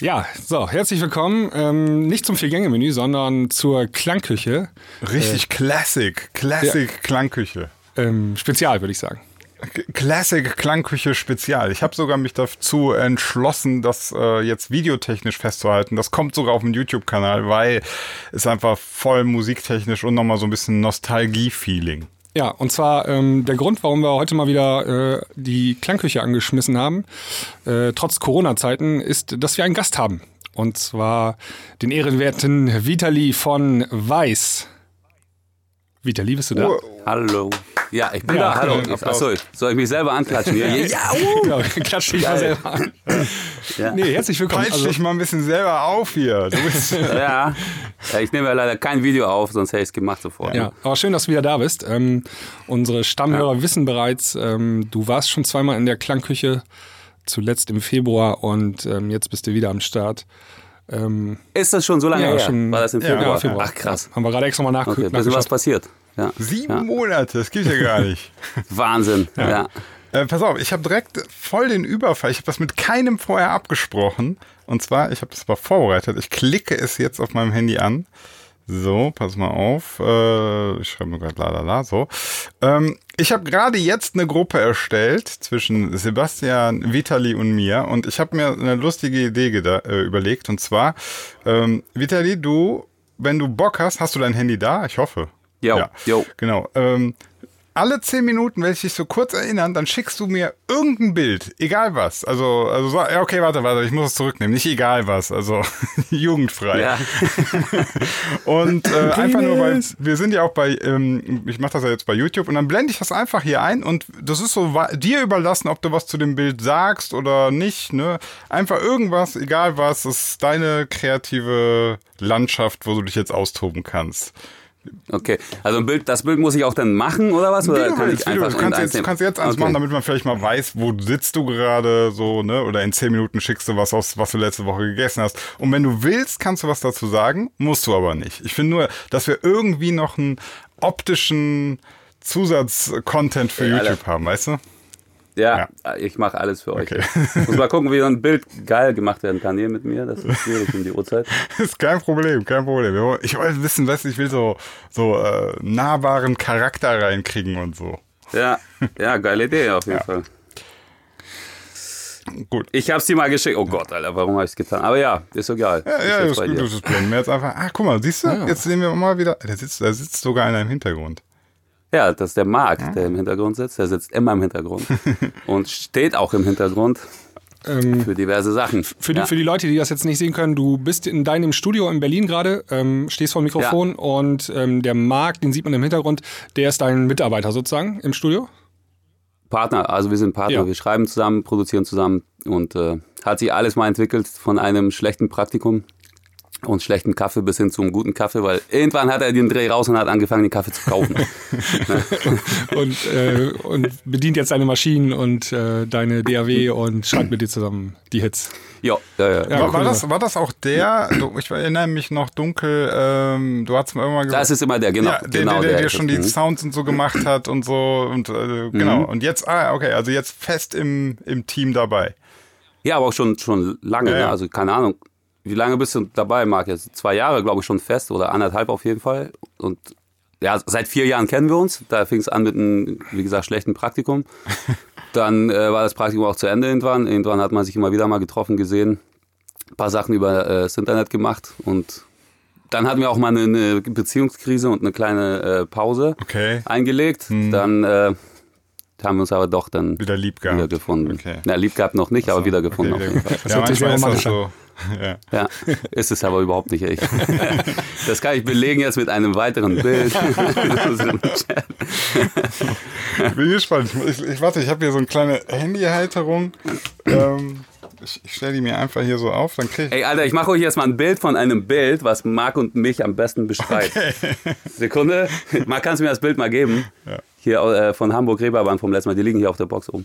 Ja, so, herzlich willkommen. Ähm, nicht zum Vier-Gänge-Menü, sondern zur Klangküche. Richtig äh, Classic, Classic ja. Klangküche. Ähm, Spezial, würde ich sagen. Classic Klangküche Spezial. Ich habe sogar mich dazu entschlossen, das äh, jetzt videotechnisch festzuhalten. Das kommt sogar auf dem YouTube-Kanal, weil es einfach voll musiktechnisch und nochmal so ein bisschen Nostalgie-Feeling. Ja, und zwar ähm, der Grund, warum wir heute mal wieder äh, die Klangküche angeschmissen haben, äh, trotz Corona-Zeiten, ist, dass wir einen Gast haben. Und zwar den ehrenwerten Vitali von Weiß. Vitali, bist du da? Oh, hallo. Ja, ich bin ja, da. Hallo. Achso, soll ich mich selber anklatschen? Ja, ja, uh. genau, klatsch dich mal selber an. Ja. Nee, herzlich willkommen. Peitsch also, dich mal ein bisschen selber auf hier. Du bist ja, ich nehme ja leider kein Video auf, sonst hätte ich es gemacht sofort. Ja, aber schön, dass du wieder da bist. Ähm, unsere Stammhörer ja. wissen bereits, ähm, du warst schon zweimal in der Klangküche, zuletzt im Februar und ähm, jetzt bist du wieder am Start. Ähm, ist das schon so lange ja, her? Schon, War das im Februar? Ja, Februar? Ach krass. Haben wir gerade extra mal nachgeguckt. Okay, was passiert. Ja. Sieben ja. Monate, das gibt's ja gar nicht. Wahnsinn, ja. ja. Äh, pass auf, ich habe direkt voll den Überfall. Ich habe das mit keinem vorher abgesprochen. Und zwar, ich habe das aber vorbereitet. Ich klicke es jetzt auf meinem Handy an. So, pass mal auf. Äh, ich schreibe nur gerade la la la. So. Ähm, ich habe gerade jetzt eine Gruppe erstellt zwischen Sebastian, Vitali und mir. Und ich habe mir eine lustige Idee äh, überlegt. Und zwar, ähm, Vitali, du, wenn du Bock hast, hast du dein Handy da? Ich hoffe. Jo, ja, jo. Genau. Ähm, alle zehn Minuten, wenn ich dich so kurz erinnern, dann schickst du mir irgendein Bild, egal was. Also, also ja, okay, warte, warte, ich muss es zurücknehmen. Nicht egal was, also jugendfrei. Ja. und äh, einfach nur, weil wir sind ja auch bei, ähm, ich mache das ja jetzt bei YouTube und dann blende ich das einfach hier ein und das ist so dir überlassen, ob du was zu dem Bild sagst oder nicht. Ne? Einfach irgendwas, egal was, das ist deine kreative Landschaft, wo du dich jetzt austoben kannst. Okay, also ein Bild, das Bild muss ich auch dann machen oder was? Oder kann willst, ich einfach du kannst, jetzt, du kannst jetzt eins okay. machen, damit man vielleicht mal weiß, wo sitzt du gerade so, ne? Oder in zehn Minuten schickst du was aus, was du letzte Woche gegessen hast. Und wenn du willst, kannst du was dazu sagen, musst du aber nicht. Ich finde nur, dass wir irgendwie noch einen optischen Zusatz-Content für ja, YouTube haben, weißt du? Ja, ja. ich mache alles für euch. Okay. Muss mal gucken, wie so ein Bild geil gemacht werden kann hier mit mir. Das ist schwierig um die Uhrzeit. ist kein Problem, kein Problem. Ich wollte wissen, was ich will so, so äh, nahbaren Charakter reinkriegen und so. Ja, ja, geile Idee auf jeden ja. Fall. Gut. Ich hab's dir mal geschickt. Oh Gott, Alter, warum habe ich es getan? Aber ja, ist egal. Ja, ja, das ist das blenden wir jetzt einfach. Ach, guck mal, siehst du? Ja. Jetzt sehen wir mal wieder. Da sitzt, da sitzt sogar einer im Hintergrund. Ja, das ist der Marc, der im Hintergrund sitzt. Der sitzt immer im Hintergrund und steht auch im Hintergrund. Ähm, für diverse Sachen. Für die, ja. für die Leute, die das jetzt nicht sehen können, du bist in deinem Studio in Berlin gerade, ähm, stehst vor dem Mikrofon ja. und ähm, der Marc, den sieht man im Hintergrund, der ist dein Mitarbeiter sozusagen im Studio? Partner, also wir sind Partner, ja. wir schreiben zusammen, produzieren zusammen und äh, hat sich alles mal entwickelt von einem schlechten Praktikum und schlechten Kaffee bis hin zum guten Kaffee, weil irgendwann hat er den Dreh raus und hat angefangen, den Kaffee zu kaufen. und, äh, und bedient jetzt deine Maschinen und äh, deine DAW und schreibt mit dir zusammen die Hits. Ja, ja, ja. ja war, das, war das auch der, ich erinnere mich noch dunkel, ähm, du hast mir irgendwann gesagt. Das ist immer der, genau. Ja, der, genau, der, der, der schon die mhm. Sounds und so gemacht hat und so und äh, genau. Mhm. Und jetzt, ah, okay, also jetzt fest im, im Team dabei. Ja, aber auch schon, schon lange, ja, ne? also keine Ahnung wie lange bist du dabei, Marc? Jetzt zwei Jahre, glaube ich, schon fest oder anderthalb auf jeden Fall. Und ja, seit vier Jahren kennen wir uns. Da fing es an mit einem, wie gesagt, schlechten Praktikum. Dann äh, war das Praktikum auch zu Ende irgendwann. Irgendwann hat man sich immer wieder mal getroffen, gesehen, ein paar Sachen über äh, das Internet gemacht und dann hatten wir auch mal eine, eine Beziehungskrise und eine kleine äh, Pause okay. eingelegt. Hm. Dann äh, haben wir uns aber doch dann wieder lieb gehabt. Wieder gefunden. Okay. Na, lieb gehabt noch nicht, also, aber wieder gefunden. Okay, wieder das ja, manchmal ist das so. Ja. ja, ist es aber überhaupt nicht echt. Das kann ich belegen jetzt mit einem weiteren Bild. ich bin gespannt. Ich, ich warte, ich habe hier so eine kleine Handyhalterung. Ähm, ich, ich stelle die mir einfach hier so auf, dann krieg ich. Ey, Alter, ich mache euch jetzt mal ein Bild von einem Bild, was Marc und mich am besten beschreibt. Okay. Sekunde. Marc, kannst du mir das Bild mal geben? Ja. Hier äh, von Hamburg Reeperbahn vom letzten Mal, die liegen hier auf der Box oben.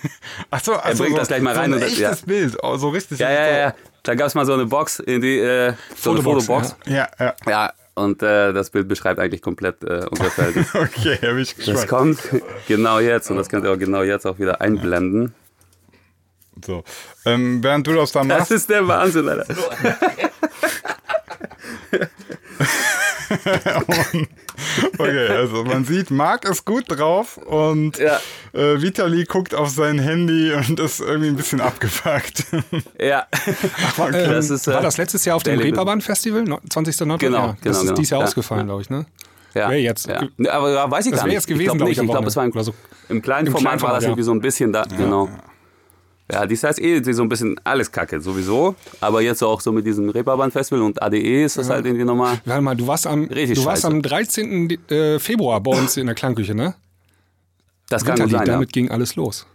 Ach so, also er bringt so, das gleich mal rein. So ein und, echtes ja. Bild, oh, so richtig. Ja, ja, ja. Da gab es mal so eine Box, in die, äh, so eine Fotobox. Ja, ja. Ja, und äh, das Bild beschreibt eigentlich komplett äh, unser Feld. okay, habe ich gespannt. Das kommt genau jetzt und das könnt ihr auch genau jetzt auch wieder einblenden. So. Ähm, während du das da machst. Das ist der Wahnsinn, Alter. okay, also man sieht, Marc ist gut drauf und ja. äh, Vitali guckt auf sein Handy und ist irgendwie ein bisschen abgefuckt. ja. Ach, war, ähm, das ist, äh, war das letztes Jahr auf dem Reeperbahn Festival, 20. Nordrhein? Genau, ja, das genau, ist genau. dieses Jahr ja. ausgefallen, glaube ich, ne? Ja. Wäre jetzt. Ja. Aber ja, weiß ich das gar nicht. jetzt gewesen, glaube ich. Ich glaube, es war im, so. im kleinen Im Format, Format war das irgendwie so ein bisschen da, genau. Ja, dies heißt eh so ein bisschen alles Kacke, sowieso. Aber jetzt auch so mit diesem Reeperbahn-Festival und ADE ist das ja. halt irgendwie nochmal. Warte mal, du warst am, du warst am 13. Äh, Februar bei uns in der Klangküche, ne? Das kann gut sein, Damit ging alles los.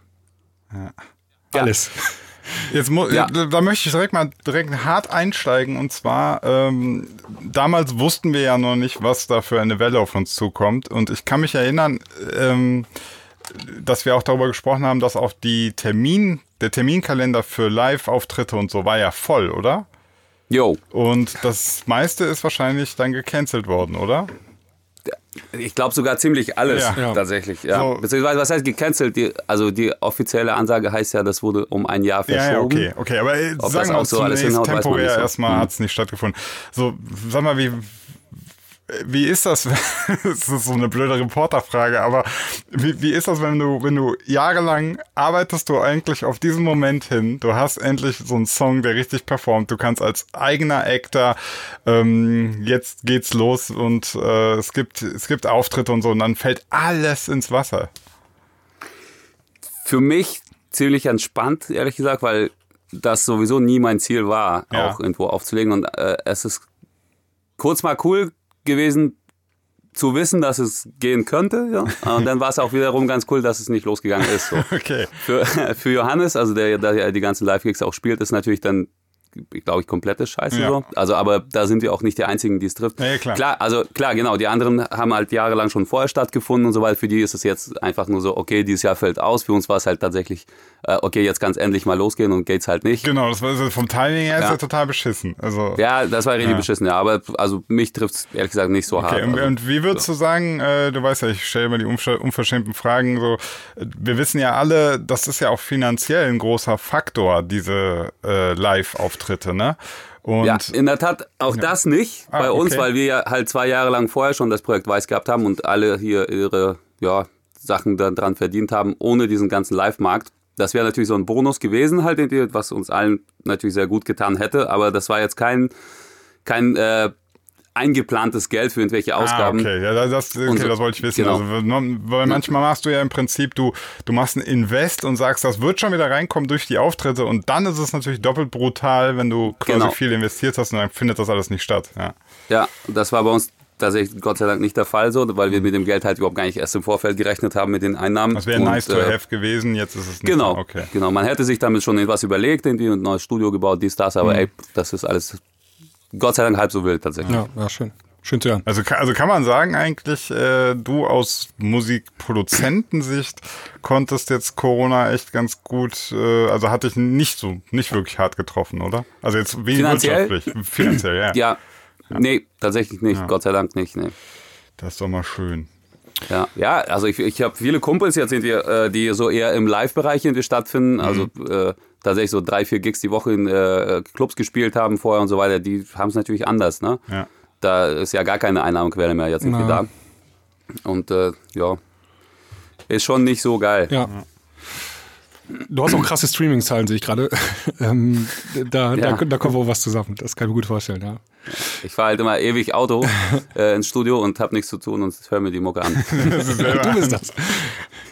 Ja. Alles. Jetzt ja. da möchte ich direkt mal direkt hart einsteigen und zwar ähm, damals wussten wir ja noch nicht, was da für eine Welle auf uns zukommt und ich kann mich erinnern, ähm, dass wir auch darüber gesprochen haben, dass auch die Termin, der Terminkalender für Live-Auftritte und so war ja voll, oder? Jo. Und das meiste ist wahrscheinlich dann gecancelt worden, oder? Ich glaube sogar ziemlich alles ja. tatsächlich. Ja. So. Beziehungsweise, was heißt gecancelt? Die, also die offizielle Ansage heißt ja, das wurde um ein Jahr verschoben. Ja, ja okay, okay. Aber Ob sagen wir auch so alles temporär so. erstmal hm. hat es nicht stattgefunden. So, sag mal, wie, wie ist das? das ist so eine blöde Reporterfrage, aber wie, wie ist das, wenn du, wenn du jahrelang arbeitest du eigentlich auf diesen Moment hin? Du hast endlich so einen Song, der richtig performt. Du kannst als eigener Actor, ähm, jetzt geht's los und äh, es gibt, es gibt Auftritte und so und dann fällt alles ins Wasser. Für mich ziemlich entspannt, ehrlich gesagt, weil das sowieso nie mein Ziel war, ja. auch irgendwo aufzulegen und äh, es ist kurz mal cool gewesen, zu wissen, dass es gehen könnte. Ja? Und dann war es auch wiederum ganz cool, dass es nicht losgegangen ist. So. Okay. Für, für Johannes, also der, der die ganzen Live-Gigs auch spielt, ist natürlich dann glaube ich, komplette Scheiße ja. so. Also, aber da sind wir auch nicht die Einzigen, die es trifft. Ja, klar. klar, also klar, genau. Die anderen haben halt jahrelang schon vorher stattgefunden und so weiter. Für die ist es jetzt einfach nur so, okay, dieses Jahr fällt aus. Für uns war es halt tatsächlich, äh, okay, jetzt kann es endlich mal losgehen und geht's halt nicht. Genau, das war also vom Timing her ja. ist ja total beschissen. Also, ja, das war richtig beschissen, ja. Aber also mich trifft es ehrlich gesagt nicht so okay, hart. Und, also, und wie würdest so. du sagen, äh, du weißt ja, ich stelle immer die unverschämten Fragen, so, wir wissen ja alle, das ist ja auch finanziell ein großer Faktor, diese äh, Live-Auftritte, ne? Und ja, in der Tat auch ja. das nicht ah, bei uns, okay. weil wir ja halt zwei Jahre lang vorher schon das Projekt Weiß gehabt haben und alle hier ihre ja, Sachen dran verdient haben, ohne diesen ganzen Live-Markt. Das wäre natürlich so ein Bonus gewesen, halt, was uns allen natürlich sehr gut getan hätte, aber das war jetzt kein, kein äh, eingeplantes Geld für irgendwelche ah, Ausgaben. Ah, okay, ja, das, okay, so, das wollte ich wissen. Genau. Also, weil manchmal machst du ja im Prinzip, du, du machst ein Invest und sagst, das wird schon wieder reinkommen durch die Auftritte und dann ist es natürlich doppelt brutal, wenn du quasi genau. viel investiert hast und dann findet das alles nicht statt. Ja, ja das war bei uns tatsächlich Gott sei Dank nicht der Fall so, weil wir mit dem Geld halt überhaupt gar nicht erst im Vorfeld gerechnet haben mit den Einnahmen. Das wäre nice to äh, have gewesen, jetzt ist es nicht Genau, okay. genau. Man hätte sich damit schon etwas überlegt, irgendwie ein neues Studio gebaut, dies, das, aber mhm. ey, das ist alles Gott sei Dank halb so wild tatsächlich. Ja, ja schön. Schön zu hören. Also, also kann man sagen eigentlich, äh, du aus Musikproduzentensicht konntest jetzt Corona echt ganz gut, äh, also hat dich nicht so, nicht wirklich hart getroffen, oder? Also jetzt wenig Finanziell? wirtschaftlich. Finanziell, ja. ja. Ja, nee, tatsächlich nicht. Ja. Gott sei Dank nicht. Nee. Das ist doch mal schön. Ja, ja also ich, ich habe viele Kumpels jetzt, die, äh, die so eher im Live-Bereich stattfinden. Mhm. Also äh, tatsächlich so drei, vier Gigs die Woche in äh, Clubs gespielt haben vorher und so weiter. Die haben es natürlich anders. Ne? Ja. Da ist ja gar keine Einnahmequelle mehr jetzt irgendwie da. Und äh, ja, ist schon nicht so geil. Ja. Du hast auch krasse Streaming-Zahlen, sehe ich gerade. ähm, da, ja. da, da, kommt wohl was zusammen. Das kann ich mir gut vorstellen, ja. Ich fahre halt immer ewig Auto äh, ins Studio und habe nichts zu tun und höre mir die Mucke an. du bist das.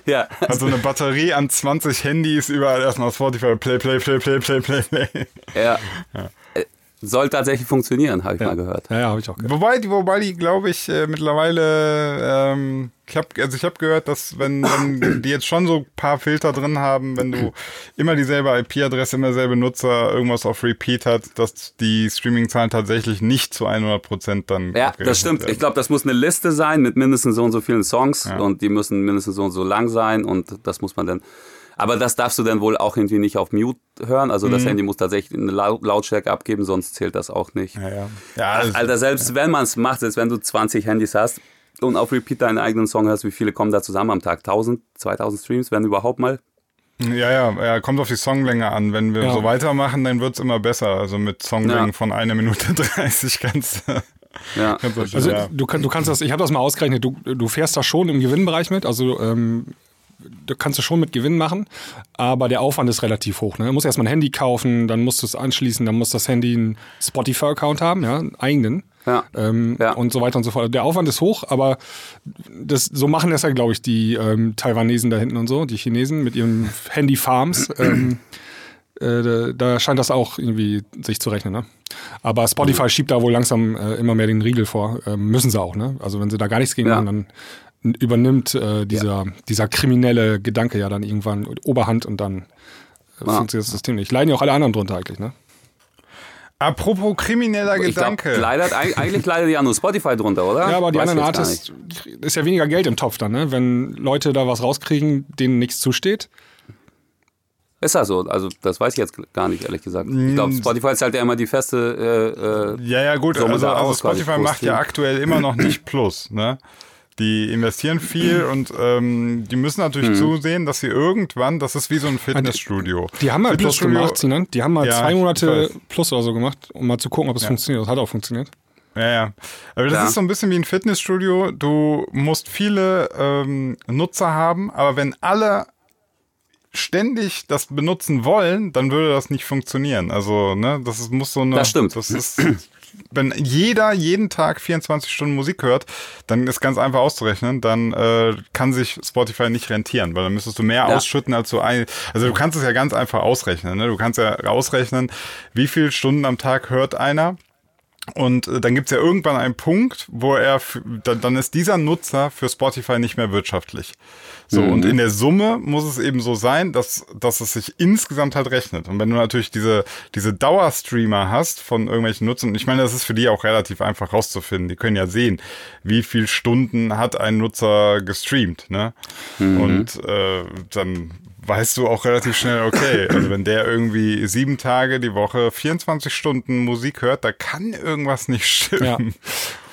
Ja. Also eine Batterie an 20 Handys, überall erstmal Spotify, Play, Play, Play, Play, Play, Play, Play. Ja. ja soll tatsächlich funktionieren, habe ich ja. mal gehört. Ja, ja habe ich auch gehört. Wobei, wobei die, glaube ich, äh, mittlerweile, ähm, ich habe also ich hab gehört, dass wenn, wenn die jetzt schon so ein paar Filter drin haben, wenn du immer dieselbe IP-Adresse, immer selbe Nutzer, irgendwas auf Repeat hat, dass die Streaming-Zahlen tatsächlich nicht zu 100 Prozent dann. Ja, das stimmt. Werden. Ich glaube, das muss eine Liste sein mit mindestens so und so vielen Songs ja. und die müssen mindestens so und so lang sein und das muss man dann aber das darfst du dann wohl auch irgendwie nicht auf Mute hören. Also das mhm. Handy muss tatsächlich eine Lautstärke abgeben, sonst zählt das auch nicht. Ja, ja. ja also, Alter, selbst wenn man es macht, selbst wenn du 20 Handys hast und auf Repeat deinen eigenen Song hörst, wie viele kommen da zusammen am Tag? 1000, 2000 Streams, wenn überhaupt mal? Ja, ja, ja, kommt auf die Songlänge an. Wenn wir ja. so weitermachen, dann wird's immer besser. Also mit Songlängen ja. von einer Minute 30 kannst ja. also du, du kannst das, ich habe das mal ausgerechnet, du, du fährst da schon im Gewinnbereich mit, also ähm, da kannst du schon mit Gewinn machen, aber der Aufwand ist relativ hoch. Ne? Du musst erstmal ein Handy kaufen, dann musst du es anschließen, dann muss das Handy einen Spotify-Account haben, ja, einen eigenen. Ja. Ähm, ja. Und so weiter und so fort. Der Aufwand ist hoch, aber das, so machen das ja, glaube ich, die ähm, Taiwanesen da hinten und so, die Chinesen mit ihren Handy-Farms. Ähm, äh, da scheint das auch irgendwie sich zu rechnen. Ne? Aber Spotify mhm. schiebt da wohl langsam äh, immer mehr den Riegel vor. Äh, müssen sie auch. Ne? Also wenn sie da gar nichts gegen ja. machen, dann übernimmt äh, dieser, dieser kriminelle Gedanke ja dann irgendwann Oberhand und dann äh, funktioniert das System nicht. Leiden ja auch alle anderen drunter eigentlich, ne? Apropos krimineller ich Gedanke. Glaub, leidet, eigentlich leidet ja nur Spotify drunter, oder? Ja, aber die anderen Artists ist ja weniger Geld im Topf dann, ne? Wenn Leute da was rauskriegen, denen nichts zusteht. Ist das so? Also das weiß ich jetzt gar nicht, ehrlich gesagt. Ich glaube, mm. Spotify ist halt ja immer die feste. Äh, äh ja, ja, gut. Also, also Spotify macht ja aktuell immer noch nicht Plus. Ne? Die investieren viel und ähm, die müssen natürlich mhm. zusehen, dass sie irgendwann, das ist wie so ein Fitnessstudio. Die, die haben mal Plus gemacht, ne? Die haben mal ja, zwei Monate Plus oder so gemacht, um mal zu gucken, ob es ja. funktioniert. Das hat auch funktioniert. Ja, ja. Aber das ja. ist so ein bisschen wie ein Fitnessstudio. Du musst viele ähm, Nutzer haben, aber wenn alle ständig das benutzen wollen, dann würde das nicht funktionieren. Also, ne, das ist, muss so eine. Das stimmt. Das ist wenn jeder jeden Tag 24 Stunden Musik hört, dann ist ganz einfach auszurechnen, dann äh, kann sich Spotify nicht rentieren, weil dann müsstest du mehr ja. ausschütten als du ein. Also du kannst es ja ganz einfach ausrechnen. Ne? Du kannst ja ausrechnen, wie viele Stunden am Tag hört einer und äh, dann gibt's ja irgendwann einen Punkt, wo er, dann ist dieser Nutzer für Spotify nicht mehr wirtschaftlich. So, mhm. und in der Summe muss es eben so sein, dass, dass es sich insgesamt halt rechnet. Und wenn du natürlich diese, diese Dauerstreamer hast von irgendwelchen Nutzern, ich meine, das ist für die auch relativ einfach rauszufinden. Die können ja sehen, wie viel Stunden hat ein Nutzer gestreamt, ne? Mhm. Und äh, dann weißt du auch relativ schnell, okay, also wenn der irgendwie sieben Tage die Woche 24 Stunden Musik hört, da kann irgendwas nicht stimmen. Ja.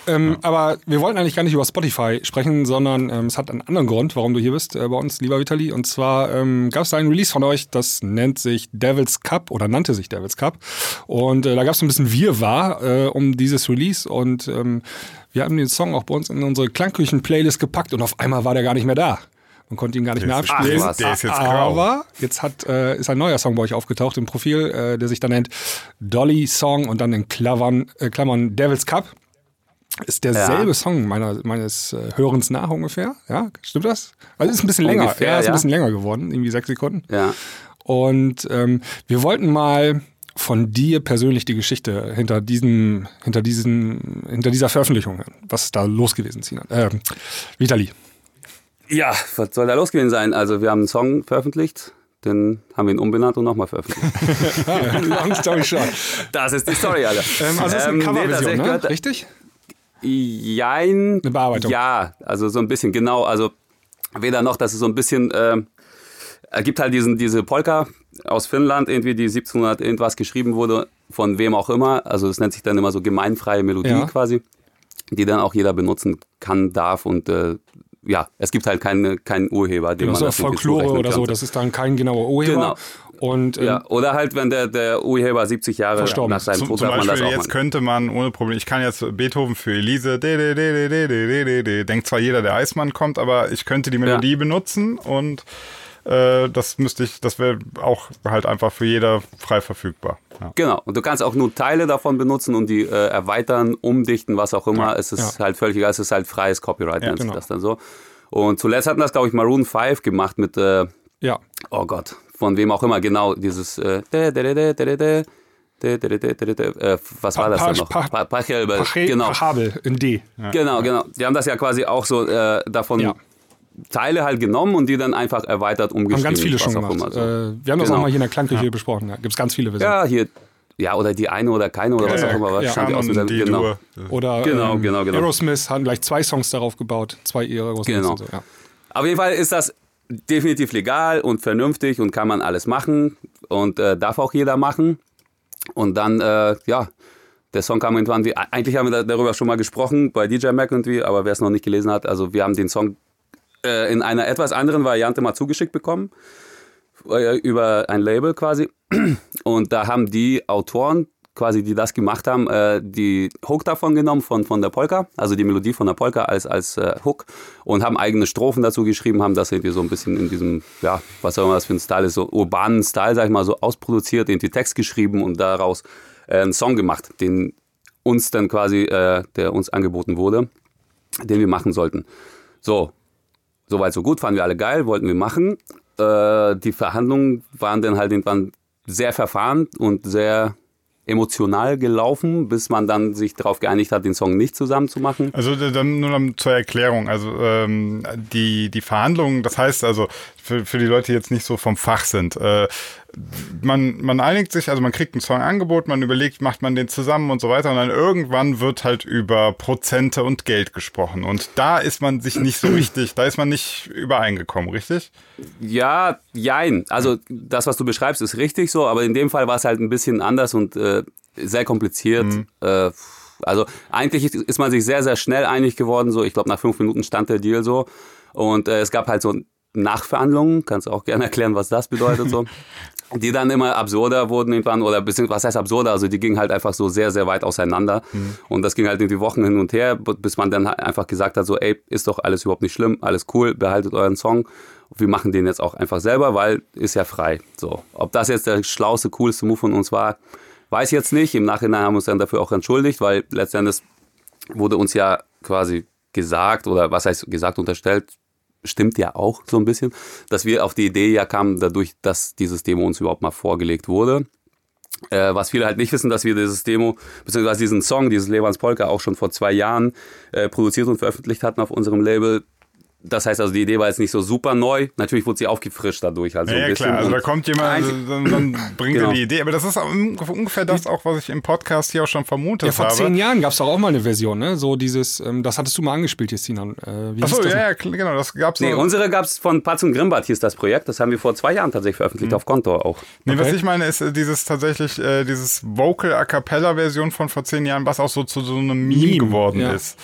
Ähm, ja. Aber wir wollten eigentlich gar nicht über Spotify sprechen, sondern ähm, es hat einen anderen Grund, warum du hier bist äh, bei uns, lieber Vitali. Und zwar ähm, gab es da ein Release von euch, das nennt sich Devil's Cup oder nannte sich Devil's Cup. Und äh, da gab es ein bisschen Wirrwarr äh, um dieses Release und ähm, wir haben den Song auch bei uns in unsere Klangküchen-Playlist gepackt und auf einmal war der gar nicht mehr da. Man konnte ihn gar nicht der mehr abspielen. Ach, der ist jetzt grau. Aber jetzt hat, äh, ist ein neuer Song bei euch aufgetaucht im Profil, äh, der sich dann nennt Dolly Song und dann in Klammern, äh, Klammern Devil's Cup. Ist derselbe ja. Song meiner, meines äh, Hörens nach ungefähr. Ja, stimmt das? Also ist ein bisschen länger. Ungefähr, ja, ist ein bisschen länger geworden, irgendwie sechs Sekunden. Ja. Und ähm, wir wollten mal von dir persönlich die Geschichte hinter diesem, hinter diesen, hinter dieser Veröffentlichung, was ist da los gewesen, Sinan? Äh, Vitali. Ja, was soll da los gewesen sein? Also wir haben einen Song veröffentlicht, den haben wir ihn umbenannt und nochmal veröffentlicht. Long story short. Das ist die Story, Alter. Ähm, also das ist eine ähm, Coverversion, nee, ne? Richtig? Jein. Eine Bearbeitung. Ja, also so ein bisschen, genau. Also weder noch, das ist so ein bisschen, äh, gibt halt diesen, diese Polka aus Finnland, irgendwie, die 1700 irgendwas geschrieben wurde, von wem auch immer. Also es nennt sich dann immer so gemeinfreie Melodie ja. quasi, die dann auch jeder benutzen kann, darf und äh, ja, es gibt halt keinen keinen Urheber, den genau, man so Folklore oder so, das ist dann kein genauer Urheber. Genau. Und, ähm, ja, oder halt, wenn der, der Urheber 70 Jahre verstorben. nach seinem Tod zum, Beispiel, das auch Jetzt könnte man ohne Problem, ich kann jetzt Beethoven für Elise, de, de, de, de, de, de, de, denkt zwar jeder, der Eismann kommt, aber ich könnte die Melodie ja. benutzen und äh, das müsste ich, das wäre auch halt einfach für jeder frei verfügbar. Ja. Genau. Und du kannst auch nur Teile davon benutzen und die äh, erweitern, umdichten, was auch immer. Ja. Es ist ja. halt völlig egal, es ist halt freies Copyright, nennt genau. sich das dann so. Und zuletzt hatten das, glaube ich, Maroon 5 gemacht mit, äh, ja. oh Gott, von wem auch immer, genau, dieses, äh, was war das denn noch? Pachelbel, genau. Pachabel in D. Genau, genau. Die haben das ja quasi auch so äh, davon ja. Teile halt genommen und die dann einfach erweitert umgeschrieben. Haben ganz viele schon gemacht. Immer, so. äh, wir haben das genau. auch mal hier in der Klangküche ja. besprochen. Ja, Gibt es ganz viele Versionen. Ja, hier ja, oder die eine oder keine oder ja, was auch immer. Was ja. aus genau. Oder genau, ähm, genau, genau. Aerosmith haben gleich zwei Songs darauf gebaut, zwei Aerosmith. Genau. So, ja. Auf jeden Fall ist das definitiv legal und vernünftig und kann man alles machen und äh, darf auch jeder machen. Und dann, äh, ja, der Song kam irgendwann, wie, eigentlich haben wir darüber schon mal gesprochen bei DJ Mac irgendwie, aber wer es noch nicht gelesen hat, also wir haben den Song äh, in einer etwas anderen Variante mal zugeschickt bekommen äh, über ein Label quasi. Und da haben die Autoren quasi, die das gemacht haben, äh, die Hook davon genommen von, von der Polka, also die Melodie von der Polka als, als Hook und haben eigene Strophen dazu geschrieben, haben das irgendwie so ein bisschen in diesem, ja, was auch immer das für ein Style ist, so urbanen Style, sag ich mal, so ausproduziert, irgendwie Text geschrieben und daraus einen Song gemacht, den uns dann quasi, der uns angeboten wurde, den wir machen sollten. So, soweit so gut, fanden wir alle geil, wollten wir machen. Äh, die Verhandlungen waren dann halt irgendwann sehr verfahren und sehr emotional gelaufen, bis man dann sich darauf geeinigt hat, den Song nicht zusammen zu machen. Also dann nur zur Erklärung. Also ähm, die, die Verhandlungen, das heißt also für, für die Leute, die jetzt nicht so vom Fach sind, äh, man, man einigt sich, also man kriegt ein Songangebot, man überlegt, macht man den zusammen und so weiter und dann irgendwann wird halt über Prozente und Geld gesprochen und da ist man sich nicht so richtig, da ist man nicht übereingekommen, richtig? Ja, jein. Also das, was du beschreibst, ist richtig so, aber in dem Fall war es halt ein bisschen anders und äh, sehr kompliziert. Mhm. Äh, also eigentlich ist man sich sehr, sehr schnell einig geworden, so ich glaube nach fünf Minuten stand der Deal so und äh, es gab halt so Nachverhandlungen, kannst du auch gerne erklären, was das bedeutet so. die dann immer absurder wurden irgendwann, oder beziehungsweise was heißt absurder, also die gingen halt einfach so sehr, sehr weit auseinander. Mhm. Und das ging halt irgendwie Wochen hin und her, bis man dann halt einfach gesagt hat, so, ey, ist doch alles überhaupt nicht schlimm, alles cool, behaltet euren Song. Wir machen den jetzt auch einfach selber, weil ist ja frei. So. Ob das jetzt der schlauste, coolste Move von uns war, weiß ich jetzt nicht. Im Nachhinein haben wir uns dann dafür auch entschuldigt, weil letztendlich wurde uns ja quasi gesagt, oder was heißt gesagt, unterstellt, stimmt ja auch so ein bisschen, dass wir auf die Idee ja kamen, dadurch, dass dieses Demo uns überhaupt mal vorgelegt wurde. Äh, was viele halt nicht wissen, dass wir dieses Demo, beziehungsweise diesen Song, dieses Levans Polka auch schon vor zwei Jahren äh, produziert und veröffentlicht hatten auf unserem Label das heißt also, die Idee war jetzt nicht so super neu. Natürlich wurde sie aufgefrischt dadurch. Also ja, klar. Also da kommt jemand, also, dann, dann bringt genau. er die Idee. Aber das ist ungefähr das auch, was ich im Podcast hier auch schon vermutet ja, vor habe. Vor zehn Jahren gab es doch auch mal eine Version, ne? So dieses, ähm, das hattest du mal angespielt, Justinan. Äh, Achso, ja, ja, genau. Das gab's nee, unsere gab es von Patz und Grimbart, hieß das Projekt. Das haben wir vor zwei Jahren tatsächlich veröffentlicht mhm. auf Konto auch. Nee, okay. was ich meine, ist äh, dieses tatsächlich, äh, dieses Vocal A Cappella Version von vor zehn Jahren, was auch so zu so einem Meme, Meme geworden ja. ist.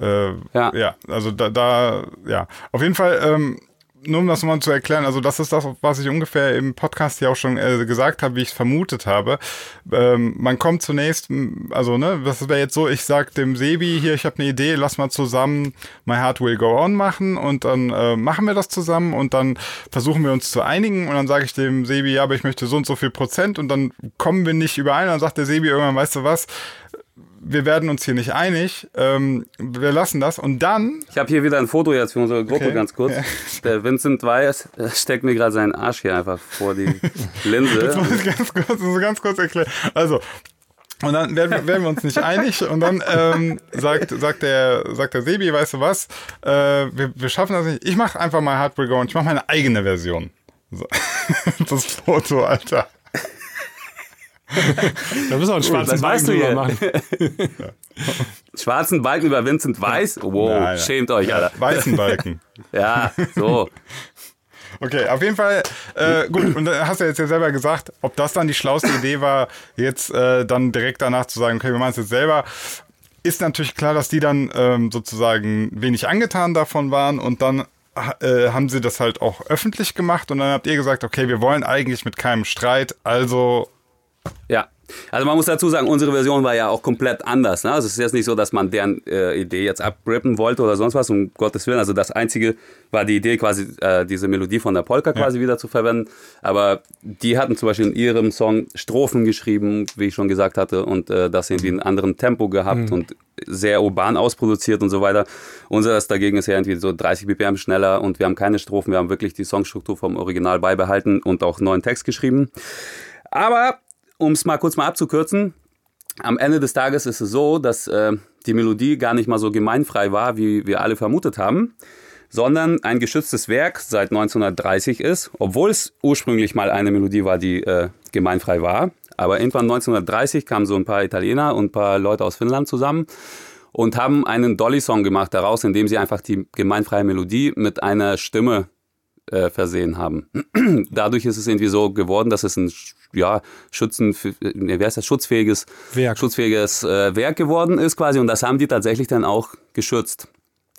Äh, ja. ja, also da, da, ja. Auf jeden Fall, ähm, nur um das nochmal zu erklären, also das ist das, was ich ungefähr im Podcast hier auch schon äh, gesagt habe, wie ich es vermutet habe. Ähm, man kommt zunächst, also ne, das wäre jetzt so, ich sag dem Sebi hier, ich habe eine Idee, lass mal zusammen My Heart Will Go On machen und dann äh, machen wir das zusammen und dann versuchen wir uns zu einigen und dann sage ich dem Sebi, ja, aber ich möchte so und so viel Prozent und dann kommen wir nicht überein und dann sagt der Sebi irgendwann, weißt du was, wir werden uns hier nicht einig. Ähm, wir lassen das und dann. Ich habe hier wieder ein Foto jetzt für unsere Gruppe, okay. ganz kurz. Ja. Der Vincent Weiß steckt mir gerade seinen Arsch hier einfach vor die Linse. Das muss ich ganz kurz, ganz kurz erklären. Also, und dann werden, werden wir uns nicht einig und dann ähm, sagt, sagt, der, sagt der Sebi, weißt du was, äh, wir, wir schaffen das nicht. Ich mache einfach mal Hardware Go und ich mache meine eigene Version. So. Das Foto, Alter da müssen wir einen schwarzen uh, Balken drüber machen. Schwarzen Balken über Vincent Weiß? Wow, ja. schämt euch, Alter. Weißen Balken. ja, so. Okay, auf jeden Fall, äh, gut, und dann hast du jetzt ja selber gesagt, ob das dann die schlauste Idee war, jetzt äh, dann direkt danach zu sagen, okay, wir machen es jetzt selber, ist natürlich klar, dass die dann ähm, sozusagen wenig angetan davon waren und dann äh, haben sie das halt auch öffentlich gemacht und dann habt ihr gesagt, okay, wir wollen eigentlich mit keinem Streit, also ja, also man muss dazu sagen, unsere Version war ja auch komplett anders. Ne? Also es ist jetzt nicht so, dass man deren äh, Idee jetzt abrippen wollte oder sonst was, um Gottes Willen. Also das Einzige war die Idee, quasi äh, diese Melodie von der Polka quasi ja. wieder zu verwenden. Aber die hatten zum Beispiel in ihrem Song Strophen geschrieben, wie ich schon gesagt hatte, und äh, das irgendwie in einem anderen Tempo gehabt mhm. und sehr urban ausproduziert und so weiter. Unseres dagegen ist ja irgendwie so 30 BPM schneller und wir haben keine Strophen, wir haben wirklich die Songstruktur vom Original beibehalten und auch neuen Text geschrieben. Aber um es mal kurz mal abzukürzen, am Ende des Tages ist es so, dass äh, die Melodie gar nicht mal so gemeinfrei war, wie wir alle vermutet haben, sondern ein geschütztes Werk seit 1930 ist, obwohl es ursprünglich mal eine Melodie war, die äh, gemeinfrei war. Aber irgendwann 1930 kamen so ein paar Italiener und ein paar Leute aus Finnland zusammen und haben einen Dolly-Song gemacht daraus, indem sie einfach die gemeinfreie Melodie mit einer Stimme äh, versehen haben. Dadurch ist es irgendwie so geworden, dass es ein ja, Schützen, wer ist das, schutzfähiges, Werk. schutzfähiges äh, Werk geworden ist quasi und das haben die tatsächlich dann auch geschützt.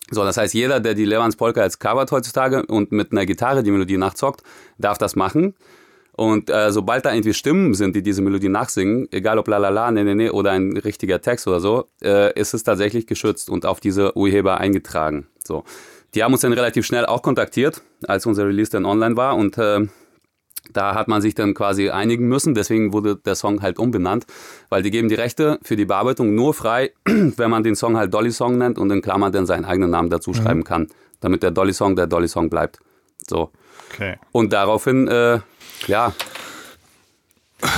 So, das heißt, jeder, der die Levans Polka jetzt covert heutzutage und mit einer Gitarre die Melodie nachzockt, darf das machen. Und äh, sobald da irgendwie Stimmen sind, die diese Melodie nachsingen, egal ob lalala, ne, ne, ne oder ein richtiger Text oder so, äh, ist es tatsächlich geschützt und auf diese Urheber eingetragen. So. Die haben uns dann relativ schnell auch kontaktiert, als unser Release dann online war und äh, da hat man sich dann quasi einigen müssen, deswegen wurde der Song halt umbenannt, weil die geben die Rechte für die Bearbeitung nur frei, wenn man den Song halt Dolly Song nennt und in Klammern dann seinen eigenen Namen dazu schreiben mhm. kann, damit der Dolly Song der Dolly Song bleibt. So. Okay. Und daraufhin, äh, ja,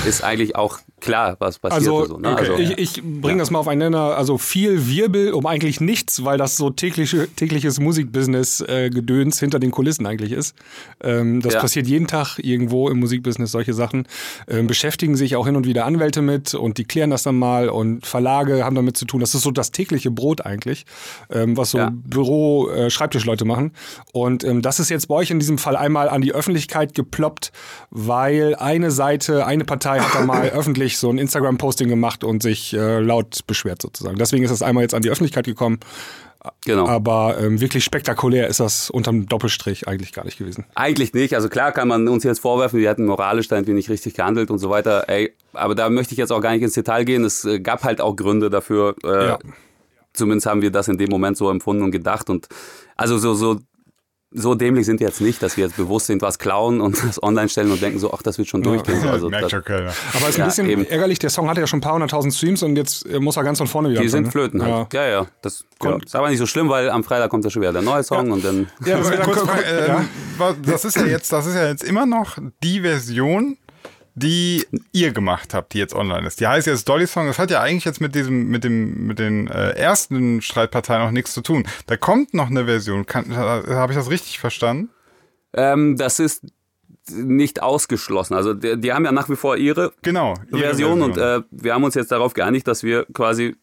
ist eigentlich auch klar, was passiert. Also, so, ne? okay. also ich, ich bringe ja. das mal auf einen Nenner. Also viel Wirbel um eigentlich nichts, weil das so tägliche, tägliches Musikbusiness-Gedöns äh, hinter den Kulissen eigentlich ist. Ähm, das ja. passiert jeden Tag irgendwo im Musikbusiness, solche Sachen. Ähm, beschäftigen sich auch hin und wieder Anwälte mit und die klären das dann mal und Verlage haben damit zu tun. Das ist so das tägliche Brot eigentlich, ähm, was so ja. Büro, äh, machen. Und ähm, das ist jetzt bei euch in diesem Fall einmal an die Öffentlichkeit geploppt, weil eine Seite, eine Partei hat da mal öffentlich öffentlich so ein Instagram-Posting gemacht und sich äh, laut beschwert sozusagen. Deswegen ist das einmal jetzt an die Öffentlichkeit gekommen. Genau. Aber ähm, wirklich spektakulär ist das unterm Doppelstrich eigentlich gar nicht gewesen. Eigentlich nicht. Also klar kann man uns jetzt vorwerfen, wir hätten moralisch da irgendwie nicht richtig gehandelt und so weiter. Ey, aber da möchte ich jetzt auch gar nicht ins Detail gehen. Es äh, gab halt auch Gründe dafür. Äh, ja. Zumindest haben wir das in dem Moment so empfunden und gedacht. Und also so, so so dämlich sind wir jetzt nicht, dass wir jetzt bewusst sind, was klauen und das online stellen und denken so, ach, das wird schon durchgehen. Ja, also, das, Aber es ist ein bisschen eben. ärgerlich, der Song hatte ja schon ein paar hunderttausend Streams und jetzt äh, muss er ganz von vorne wieder Die sind ne? flöten halt. Ja, ja. ja. Das ja. ist aber nicht so schlimm, weil am Freitag kommt ja schon wieder der neue Song und dann... Ja, das, äh, das ist ja jetzt, das ist ja jetzt immer noch die Version, die ihr gemacht habt, die jetzt online ist. Die heißt jetzt Dolly Song. Das hat ja eigentlich jetzt mit diesem, mit dem, mit den äh, ersten Streitparteien auch nichts zu tun. Da kommt noch eine Version. Habe ich das richtig verstanden? Ähm, das ist nicht ausgeschlossen. Also die, die, haben ja nach wie vor ihre, genau, ihre Version, Version, und äh, wir haben uns jetzt darauf geeinigt, dass wir quasi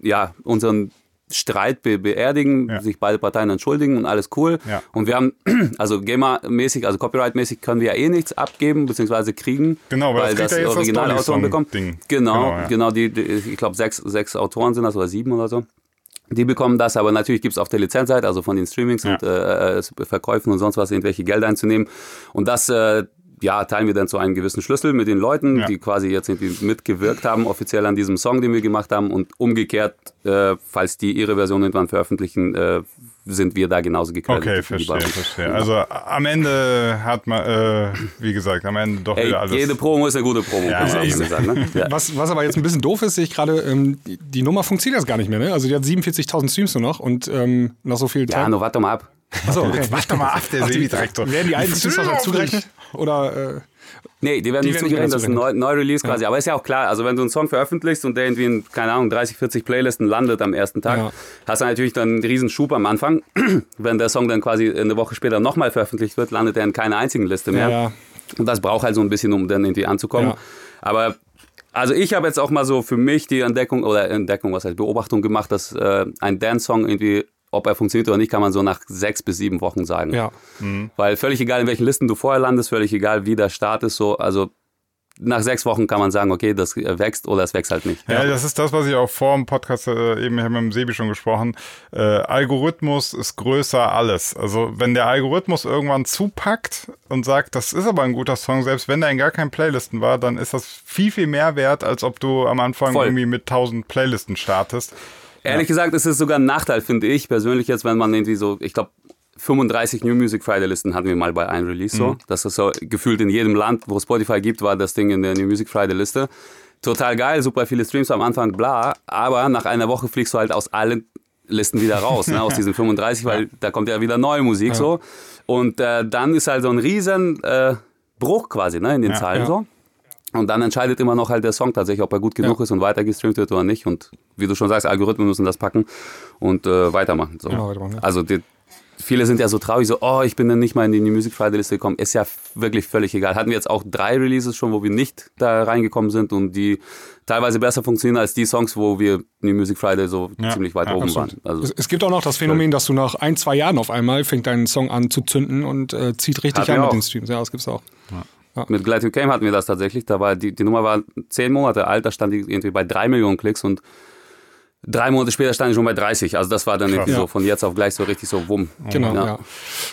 ja unseren Streit be beerdigen, ja. sich beide Parteien entschuldigen und alles cool. Ja. Und wir haben, also GEMA-mäßig, also Copyright-mäßig können wir ja eh nichts abgeben bzw. kriegen, genau, weil, das, das Originalautoren bekommt. Ding. Genau, genau, ja. genau die, die, ich glaube sechs, sechs Autoren sind das oder sieben oder so. Die bekommen das, aber natürlich gibt es auf der Lizenzseite, also von den Streamings und äh, äh, Verkäufen und sonst was, irgendwelche Gelder einzunehmen. Und das, äh, ja, teilen wir dann zu einem gewissen Schlüssel mit den Leuten, ja. die quasi jetzt irgendwie mitgewirkt haben, offiziell an diesem Song, den wir gemacht haben. Und umgekehrt, äh, falls die ihre Version irgendwann veröffentlichen, äh, sind wir da genauso gekleidet. Okay, verstehe, verstehe. Also am Ende hat man, äh, wie gesagt, am Ende doch Ey, wieder alles. Jede Promo ist eine gute Promo. Ja, ich, sagen, ne? ja. was, was aber jetzt ein bisschen doof ist, sehe ich gerade, ähm, die, die, Nummer funktioniert jetzt gar nicht mehr. Ne? Also die hat 47.000 Streams nur noch und ähm, noch so viel Zeit. Ja, nur warte mal ab. Achso, okay. warte mal ab, der Sebi-Direktor. Werden die alten Streams noch zugerechnet? Oder... Äh, Nee, die werden die nicht zugerechnet, das ist ein neu, neu Release quasi. Ja. Aber ist ja auch klar, also wenn du einen Song veröffentlichst und der irgendwie in, keine Ahnung, 30, 40 Playlisten landet am ersten Tag, ja. hast du natürlich dann einen riesen Schub am Anfang. wenn der Song dann quasi eine Woche später nochmal veröffentlicht wird, landet er in keiner einzigen Liste mehr. Ja, und das braucht halt so ein bisschen, um dann irgendwie anzukommen. Aber also ich habe jetzt auch mal so für mich die Entdeckung oder Entdeckung, was heißt Beobachtung gemacht, dass äh, ein Dance-Song irgendwie ob er funktioniert oder nicht, kann man so nach sechs bis sieben Wochen sagen. Ja. Mhm. Weil völlig egal, in welchen Listen du vorher landest, völlig egal, wie der Start ist, so, also nach sechs Wochen kann man sagen, okay, das wächst oder es wächst halt nicht. Ja, ja. das ist das, was ich auch vor dem Podcast äh, eben, ich habe mit dem Sebi schon gesprochen, äh, Algorithmus ist größer alles. Also wenn der Algorithmus irgendwann zupackt und sagt, das ist aber ein guter Song, selbst wenn der in gar keinen Playlisten war, dann ist das viel, viel mehr wert, als ob du am Anfang Voll. irgendwie mit tausend Playlisten startest. Ehrlich ja. gesagt, ist es sogar ein Nachteil, finde ich persönlich jetzt, wenn man irgendwie so, ich glaube, 35 New Music Friday Listen hatten wir mal bei einem Release so. Mhm. Das ist so gefühlt in jedem Land, wo Spotify gibt, war das Ding in der New Music Friday Liste. Total geil, super viele Streams am Anfang, bla. Aber nach einer Woche fliegst du halt aus allen Listen wieder raus, ne, aus diesen 35, weil da kommt ja wieder neue Musik ja. so. Und äh, dann ist halt so ein riesen äh, Bruch quasi ne, in den ja, Zahlen so. Und dann entscheidet immer noch halt der Song tatsächlich, ob er gut genug ja. ist und weiter gestreamt wird oder nicht. Und wie du schon sagst, Algorithmen müssen das packen und äh, weitermachen. So. Ja, weitermachen ja. Also die, viele sind ja so traurig, so, oh, ich bin dann nicht mal in die New Music Friday Liste gekommen. Ist ja wirklich völlig egal. Hatten wir jetzt auch drei Releases schon, wo wir nicht da reingekommen sind und die teilweise besser funktionieren als die Songs, wo wir New Music Friday so ja, ziemlich weit ja, oben waren. Also es, es, gibt auch noch das Phänomen, dass du nach ein, zwei Jahren auf einmal fängt dein Song an zu zünden und äh, zieht richtig an mit den Streams. Ja, das gibt's auch. Ja. Ja. Mit Glad You Came hatten wir das tatsächlich. Da war die, die Nummer war zehn Monate alt, da stand die irgendwie bei drei Millionen Klicks und drei Monate später stand ich schon bei 30. Also das war dann irgendwie so von jetzt auf gleich so richtig so wumm. Genau, ja.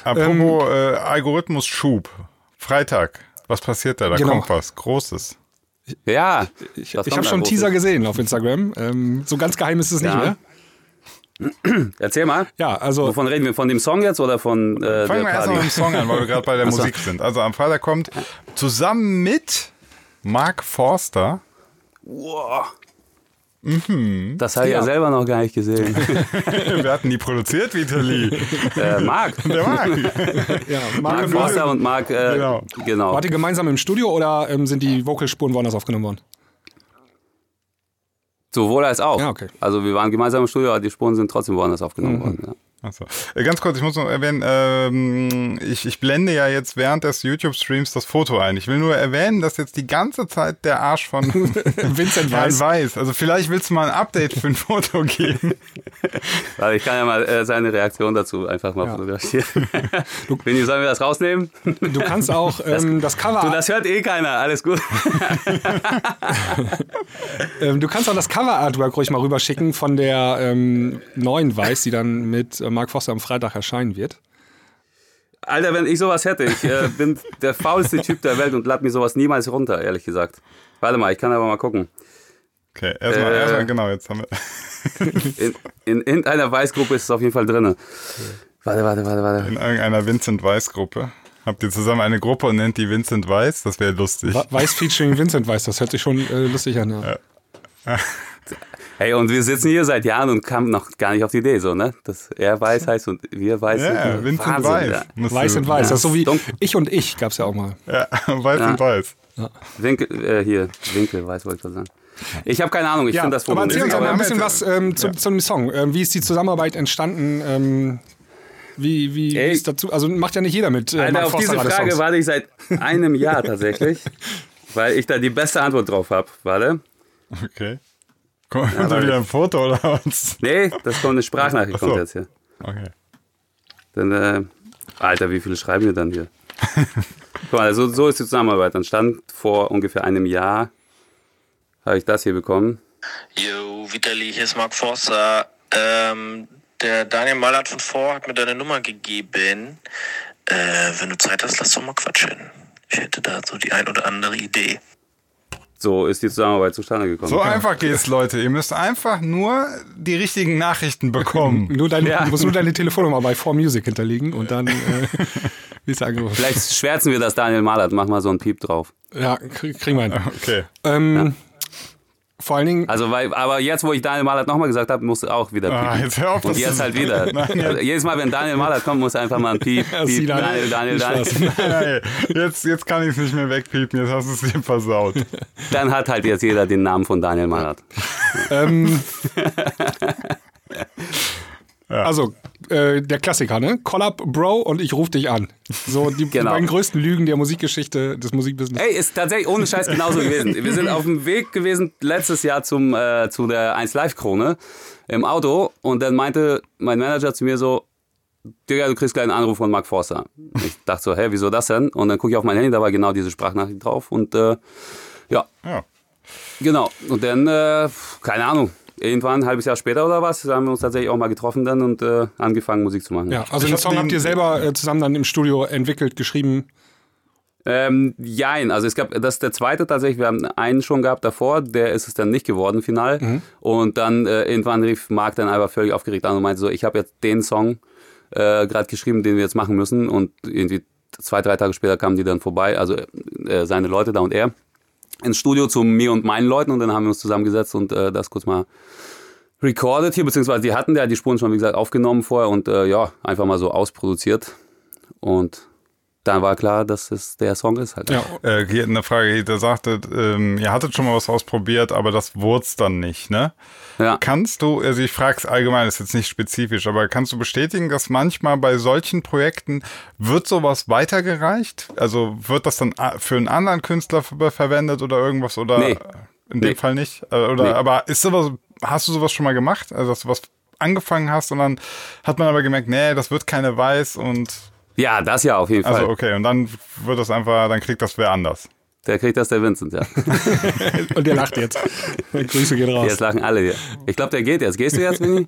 Apropos ähm, äh, Algorithmus Schub. Freitag. Was passiert da? Da genau. kommt was Großes. Ja. Ich, ich habe schon einen Teaser gesehen auf Instagram. Ähm, so ganz geheim ist es ja. nicht mehr. Erzähl mal. Ja, also. Wovon reden wir? Von dem Song jetzt oder von. Äh, Fangen wir erstmal mit dem Song an, weil wir gerade bei der Musik sind. Also am Freitag kommt zusammen mit Mark Forster. Wow. Mhm. Das habe ich ja. ja. selber noch gar nicht gesehen. Wir hatten die produziert, Vitali. Äh, Marc. Der Marc. ja, Marc, Marc Forster und Marc. Äh, genau. genau. Wart ihr gemeinsam im Studio oder ähm, sind die Vocalspuren woanders aufgenommen worden? Sowohl als auch. Ja, okay. Also wir waren gemeinsam im Studio, aber die Spuren sind trotzdem woanders aufgenommen mhm. worden. Ja. Achso. Äh, ganz kurz, ich muss noch erwähnen, ähm, ich, ich blende ja jetzt während des YouTube-Streams das Foto ein. Ich will nur erwähnen, dass jetzt die ganze Zeit der Arsch von Vincent Weiß. Weiß. Also vielleicht willst du mal ein Update für ein Foto geben. Also ich kann ja mal äh, seine Reaktion dazu einfach mal ja. fotografieren. Vinny, sollen wir das rausnehmen? Du kannst auch ähm, das, das, Cover... Du, das hört eh keiner, alles gut. ähm, du kannst auch das Cover-Artwork ruhig mal rüberschicken von der ähm, neuen Weiß, die dann mit Mark Foster am Freitag erscheinen wird. Alter, wenn ich sowas hätte, ich äh, bin der faulste Typ der Welt und lad mir sowas niemals runter, ehrlich gesagt. Warte mal, ich kann aber mal gucken. Okay, erstmal, äh, erstmal genau, jetzt haben wir. in, in, in einer Weißgruppe ist es auf jeden Fall drin. Warte, warte, warte, warte. In irgendeiner Vincent Weiß-Gruppe. Habt ihr zusammen eine Gruppe und nennt die Vincent Weiß? Das wäre lustig. Weiß featuring Vincent Weiß, das hört sich schon äh, lustig an. Ja. Hey, und wir sitzen hier seit Jahren und kamen noch gar nicht auf die Idee, so, ne? Dass er weiß heißt und wir weiß. Ja, Vincent Wahnsinn, Weiß. Ja. Weiß und Weiß. Ja. Das ist so wie Dunkel. Ich und Ich gab es ja auch mal. Ja, Weiß ja. und Weiß. Ja. Winkel, äh, hier, Winkel, Weiß wollte ich gerade sagen. Ich habe keine Ahnung, ich ja, finde das Foto. Aber erzähl uns mal ein bisschen was ähm, zu, ja. zum Song. Ähm, wie ist die Zusammenarbeit entstanden? Ähm, wie, wie, wie ist dazu? Also macht ja nicht jeder mit. Äh, Alter, auf diese Frage warte ich seit einem Jahr tatsächlich, weil ich da die beste Antwort drauf habe. Warte. Okay. Kommt ja, da wieder ein Foto oder was? Nee, das kommt eine Sprachnachricht so. kommt jetzt hier. Okay. Dann, äh, Alter, wie viele schreiben wir dann hier? Guck mal, so, so ist die Zusammenarbeit. Dann stand vor ungefähr einem Jahr, habe ich das hier bekommen. Yo, Vitali, hier ist Mark Forster. Ähm, der Daniel Mallert von Vor hat mir deine Nummer gegeben. Äh, wenn du Zeit hast, lass doch mal quatschen. Ich hätte da so die ein oder andere Idee. So ist die Zusammenarbeit zustande gekommen. So einfach geht's, Leute. Ihr müsst einfach nur die richtigen Nachrichten bekommen. nur deine, ja. Du musst nur deine Telefonnummer bei 4Music hinterlegen und dann äh, wirst du angerufen. Vielleicht schwärzen wir das Daniel Malert. Mach mal so einen Piep drauf. Ja, kriegen wir hin. Okay. Ähm, ja. Vor allen Dingen. Also, weil, aber jetzt, wo ich Daniel Malert nochmal gesagt habe, musst du auch wieder ah, jetzt hör auf, Und jetzt halt wieder. Nein, also, jedes Mal, wenn Daniel Malert kommt, muss einfach mal ein Piep, Piep, Daniel, Daniel, Daniel. Nein, jetzt, jetzt kann ich es nicht mehr wegpiepen, jetzt hast du es dir versaut. Dann hat halt jetzt jeder den Namen von Daniel Malert. ähm, ja. Also, äh, der Klassiker, ne? Collab, Bro, und ich rufe dich an. So die, genau. die beiden größten Lügen der Musikgeschichte, des Musikbusiness. Ey, ist tatsächlich ohne Scheiß genauso gewesen. Wir sind auf dem Weg gewesen letztes Jahr zum, äh, zu der 1 Live Krone im Auto und dann meinte mein Manager zu mir so, Digga, du kriegst gleich einen Anruf von Mark Forster. Ich dachte so, hä, wieso das denn? Und dann gucke ich auf mein Handy, da war genau diese Sprachnachricht drauf und äh, ja. ja. Genau. Und dann, äh, keine Ahnung, irgendwann ein halbes Jahr später oder was, haben wir uns tatsächlich auch mal getroffen dann und äh, angefangen Musik zu machen. Ja, also den Song habt ihr selber äh, zusammen dann im Studio entwickelt, geschrieben? Ähm, jein, also es gab, das ist der zweite tatsächlich, wir haben einen schon gehabt davor, der ist es dann nicht geworden final mhm. und dann äh, irgendwann rief Marc dann einfach völlig aufgeregt an und meinte so, ich habe jetzt den Song äh, gerade geschrieben, den wir jetzt machen müssen und irgendwie zwei, drei Tage später kamen die dann vorbei, also äh, seine Leute da und er ins Studio zu mir und meinen Leuten und dann haben wir uns zusammengesetzt und äh, das kurz mal recorded hier, beziehungsweise die hatten ja die Spuren schon, wie gesagt, aufgenommen vorher und äh, ja, einfach mal so ausproduziert. Und dann war klar, dass es der Song ist halt. Ja. Äh, hier eine Frage, der sagte, ähm, ihr hattet schon mal was ausprobiert, aber das wurde es dann nicht, ne? Ja. Kannst du, also ich frage es allgemein, ist jetzt nicht spezifisch, aber kannst du bestätigen, dass manchmal bei solchen Projekten wird sowas weitergereicht? Also wird das dann für einen anderen Künstler verwendet oder irgendwas oder nee. in dem nee. Fall nicht? Äh, oder nee. aber ist sowas, hast du sowas schon mal gemacht? Also dass du was angefangen hast und dann hat man aber gemerkt, nee, das wird keine Weiß und ja, das ja auf jeden Fall. Also okay, und dann wird das einfach, dann kriegt das wer anders. Der kriegt das der Vincent, ja. Und der lacht jetzt. Grüße gehen raus. Jetzt lachen alle hier. Ich glaube, der geht jetzt. Gehst du jetzt, Winnie?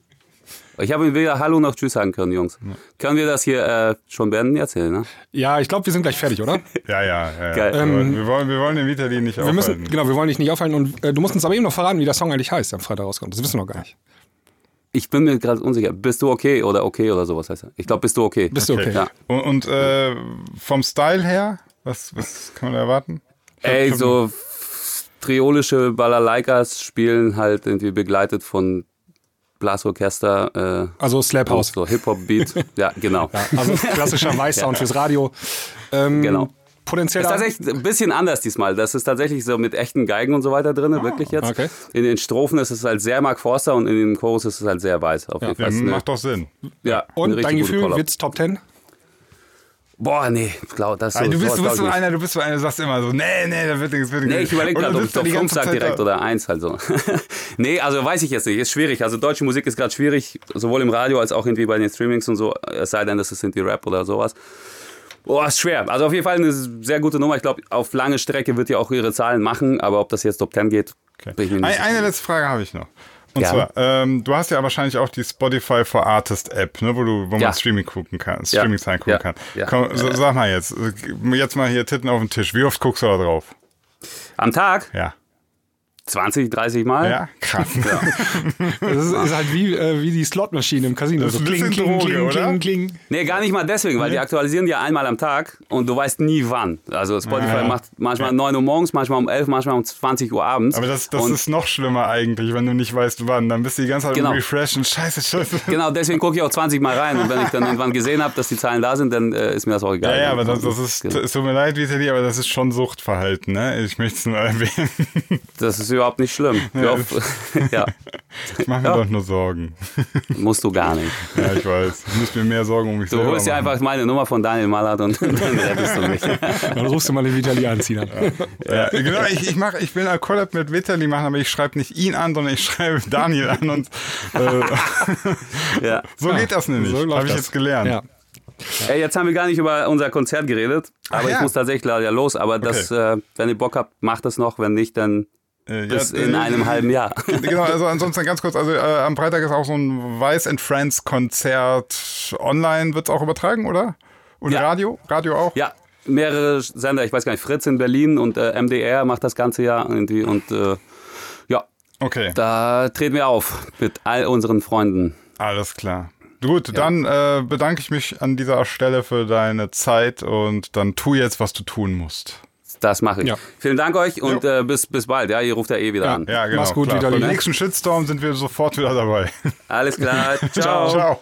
Ich habe ihm weder Hallo noch Tschüss sagen können, Jungs. Können wir das hier äh, schon beenden? Hier, ne? Ja, ich glaube, wir sind gleich fertig, oder? Ja, ja, ja. Geil. ja. Ähm, wir, wollen, wir wollen den Vitali nicht Wir aufhalten. müssen, genau, wir wollen dich nicht aufhalten. Und äh, du musst uns aber eben noch verraten, wie der Song eigentlich heißt, der am Freitag rauskommt. Das wissen wir noch gar nicht. Ich bin mir gerade unsicher. Bist du okay oder okay oder sowas heißt er? Ich glaube, bist du okay. Bist du okay? Ja. Und, und äh, vom Style her, was, was kann man da erwarten? Ey, so triolische Balalaikas spielen halt irgendwie begleitet von Blasorchester. Äh, Also Slap House. so Hip-Hop-Beat. ja, genau. Also klassischer Weißsound fürs Radio. Ähm, Genau. Potenziell. ist tatsächlich ein bisschen anders diesmal. Das ist tatsächlich so mit echten Geigen und so weiter drin, wirklich jetzt. okay. In den Strophen ist es halt sehr Mark Forster und in den Chorus ist es halt sehr weiß. Auf jeden Ja, Fall. Macht doch Sinn. ja, Und dein Gefühl, wird's Top 10? Boah, nee, glaub, das so, du bist, sowas du bist so einer, du bist so einer, du sagst immer so, nee, nee, da wird nichts, wird nichts. Nee, ich überlege gerade, ob ich doch die fünf ganze sag Zeit direkt oder eins halt so. nee, also weiß ich jetzt nicht. Ist schwierig. Also deutsche Musik ist gerade schwierig, sowohl im Radio als auch irgendwie bei den Streamings und so. Es sei denn, das ist irgendwie Rap oder sowas. Boah, ist schwer. Also auf jeden Fall eine sehr gute Nummer. Ich glaube, auf lange Strecke wird die auch ihre Zahlen machen, aber ob das jetzt Top 10 geht, Okay. bin ich mir nicht Ein, sicher. eine letzte Frage habe ich noch. Und Ja. zwar, ähm, du hast ja wahrscheinlich auch die Spotify for Artist App, ne, wo du, wo man Ja. Streaming gucken kann, Ja. Streaming-Zahlen gucken Ja. kann. Ja. Komm, so, sag mal jetzt, äh, jetzt mal hier Titten auf den Tisch. Wie oft guckst du da drauf? Am Tag Ja. 20, 30 Mal. Ja, krass. Das ist, ist halt wie, äh, wie die Slotmaschine im Casino. Das ist so ein kling, kling, Droge, kling, oder? kling, kling. Nee, gar nicht mal deswegen, weil die aktualisieren die ja einmal am Tag und du weißt nie wann. Also Spotify Ja. macht manchmal um 9 Uhr morgens, manchmal um 11, manchmal um 20 Uhr abends. Aber das, das und ist noch schlimmer eigentlich, wenn du nicht weißt, wann. Dann bist du die ganze Zeit Genau. refreshen. Scheiße, scheiße. Genau, deswegen gucke ich auch 20 Mal rein. Und wenn ich dann irgendwann gesehen habe, dass die Zahlen da sind, dann äh, ist mir das auch egal. Ja, ja, aber das, das ist, Genau. es tut mir leid, Vitali, aber das ist schon Suchtverhalten, ne? Ich möchte es nur erwähnen. Das ist überhaupt nicht schlimm. Ja, ja Ich mache mir Ja. doch nur Sorgen. musst du gar nicht. Ja, ich weiß. Ich muss mir mehr Sorgen um mich Du selber holst dir einfach meine Nummer von Daniel Mallert und dann rettest du mich. Dann rufst du mal den Vitali an, Sinan. Ja, genau, ich, ich, mach, ich will ein Collab mit Vitali machen, aber ich schreibe nicht ihn an, sondern ich schreibe Daniel an und äh, Ja. so geht das nämlich. So Habe ich das. jetzt gelernt. Ja. Ey, jetzt haben wir gar nicht über unser Konzert geredet, aber Ach ich muss tatsächlich leider los. Aber das, äh, wenn ihr Bock habt, macht es noch. Wenn nicht, dann Äh, bis ja, in äh, einem halben Jahr. Genau, also ansonsten ganz kurz, also äh, am Freitag ist auch so ein Weiß and Friends Konzert online, wird es auch übertragen, oder? Und Ja. Radio? Radio auch? Ja, mehrere Sender, ich weiß gar nicht, Fritz in Berlin und äh, MDR macht das ganze Jahr irgendwie und äh, ja, Okay, da treten wir auf mit all unseren Freunden. alles klar. Gut, dann äh, bedanke ich mich an dieser Stelle für deine Zeit und dann tu jetzt, was du tun musst. Das mache ich. Ja. Vielen Dank euch und äh, bis, bis bald. Ja, ihr ruft ja eh wieder Ja. an. Ja, genau. Mach's gut, klar. Vitali. Beim nächsten Shitstorm sind wir sofort wieder dabei. Alles klar. Ciao. Ciao.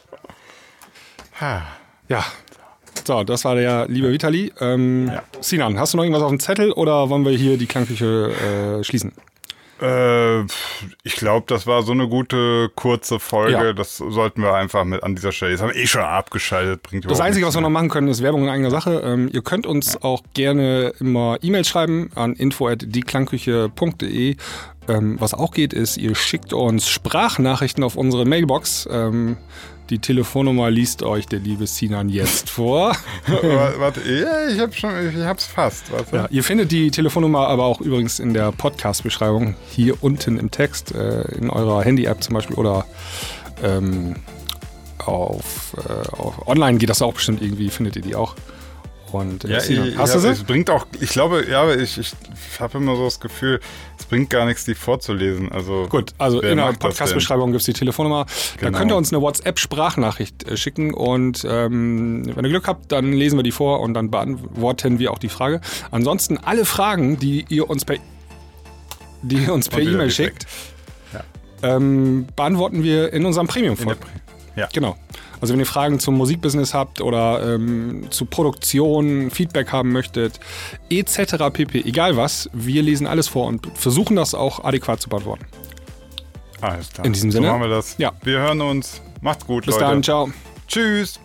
Ja. So, das war der liebe Vitali. Ähm, Sinan, hast du noch irgendwas auf dem Zettel oder wollen wir hier die Klangküche äh, schließen? Äh, ich glaube, das war so eine gute, kurze Folge. Ja. Das sollten wir einfach mit an dieser Stelle. Jetzt haben wir eh schon abgeschaltet. Bringt Das Einzige, was wir noch machen können, ist Werbung in eigener Sache. Ähm, ihr könnt uns auch gerne immer E-Mails schreiben an info.dieklangküche.de. Ähm, was auch geht, ist, ihr schickt uns Sprachnachrichten auf unsere Mailbox. Ähm, die Telefonnummer liest euch der liebe Sinan jetzt vor. Warte, ich hab schon, ich hab's fast. Warte. Ja, ihr findet die Telefonnummer aber auch übrigens in der Podcast-Beschreibung hier unten im Text, äh, in eurer Handy-App zum Beispiel oder ähm, auf, äh, auf online geht das auch bestimmt irgendwie, findet ihr die auch. Und äh, Ja, Sinan, ich, hast ich, du sie? Es bringt auch, ich glaube, ja, ich, ich habe immer so das Gefühl, es bringt gar nichts, die vorzulesen. Also Gut, also in der? Podcast-Beschreibung gibt es die Telefonnummer. Da Genau. könnt ihr uns eine WhatsApp-Sprachnachricht äh, schicken und ähm, wenn ihr Glück habt, dann lesen wir die vor und dann beantworten wir auch die Frage. Ansonsten alle Fragen, die ihr uns per, die ihr uns per E-Mail schickt, ähm, beantworten wir in unserem Premium-Folge. Ja. Genau. Also wenn ihr Fragen zum Musikbusiness habt oder ähm, zu Produktion, Feedback haben möchtet, etc. pp. Egal was, wir lesen alles vor und versuchen das auch adäquat zu beantworten. Alles klar. In diesem Sinne? So machen wir das. Ja. Wir hören uns. Macht's gut, Bis Leute. dann, ciao. Tschüss.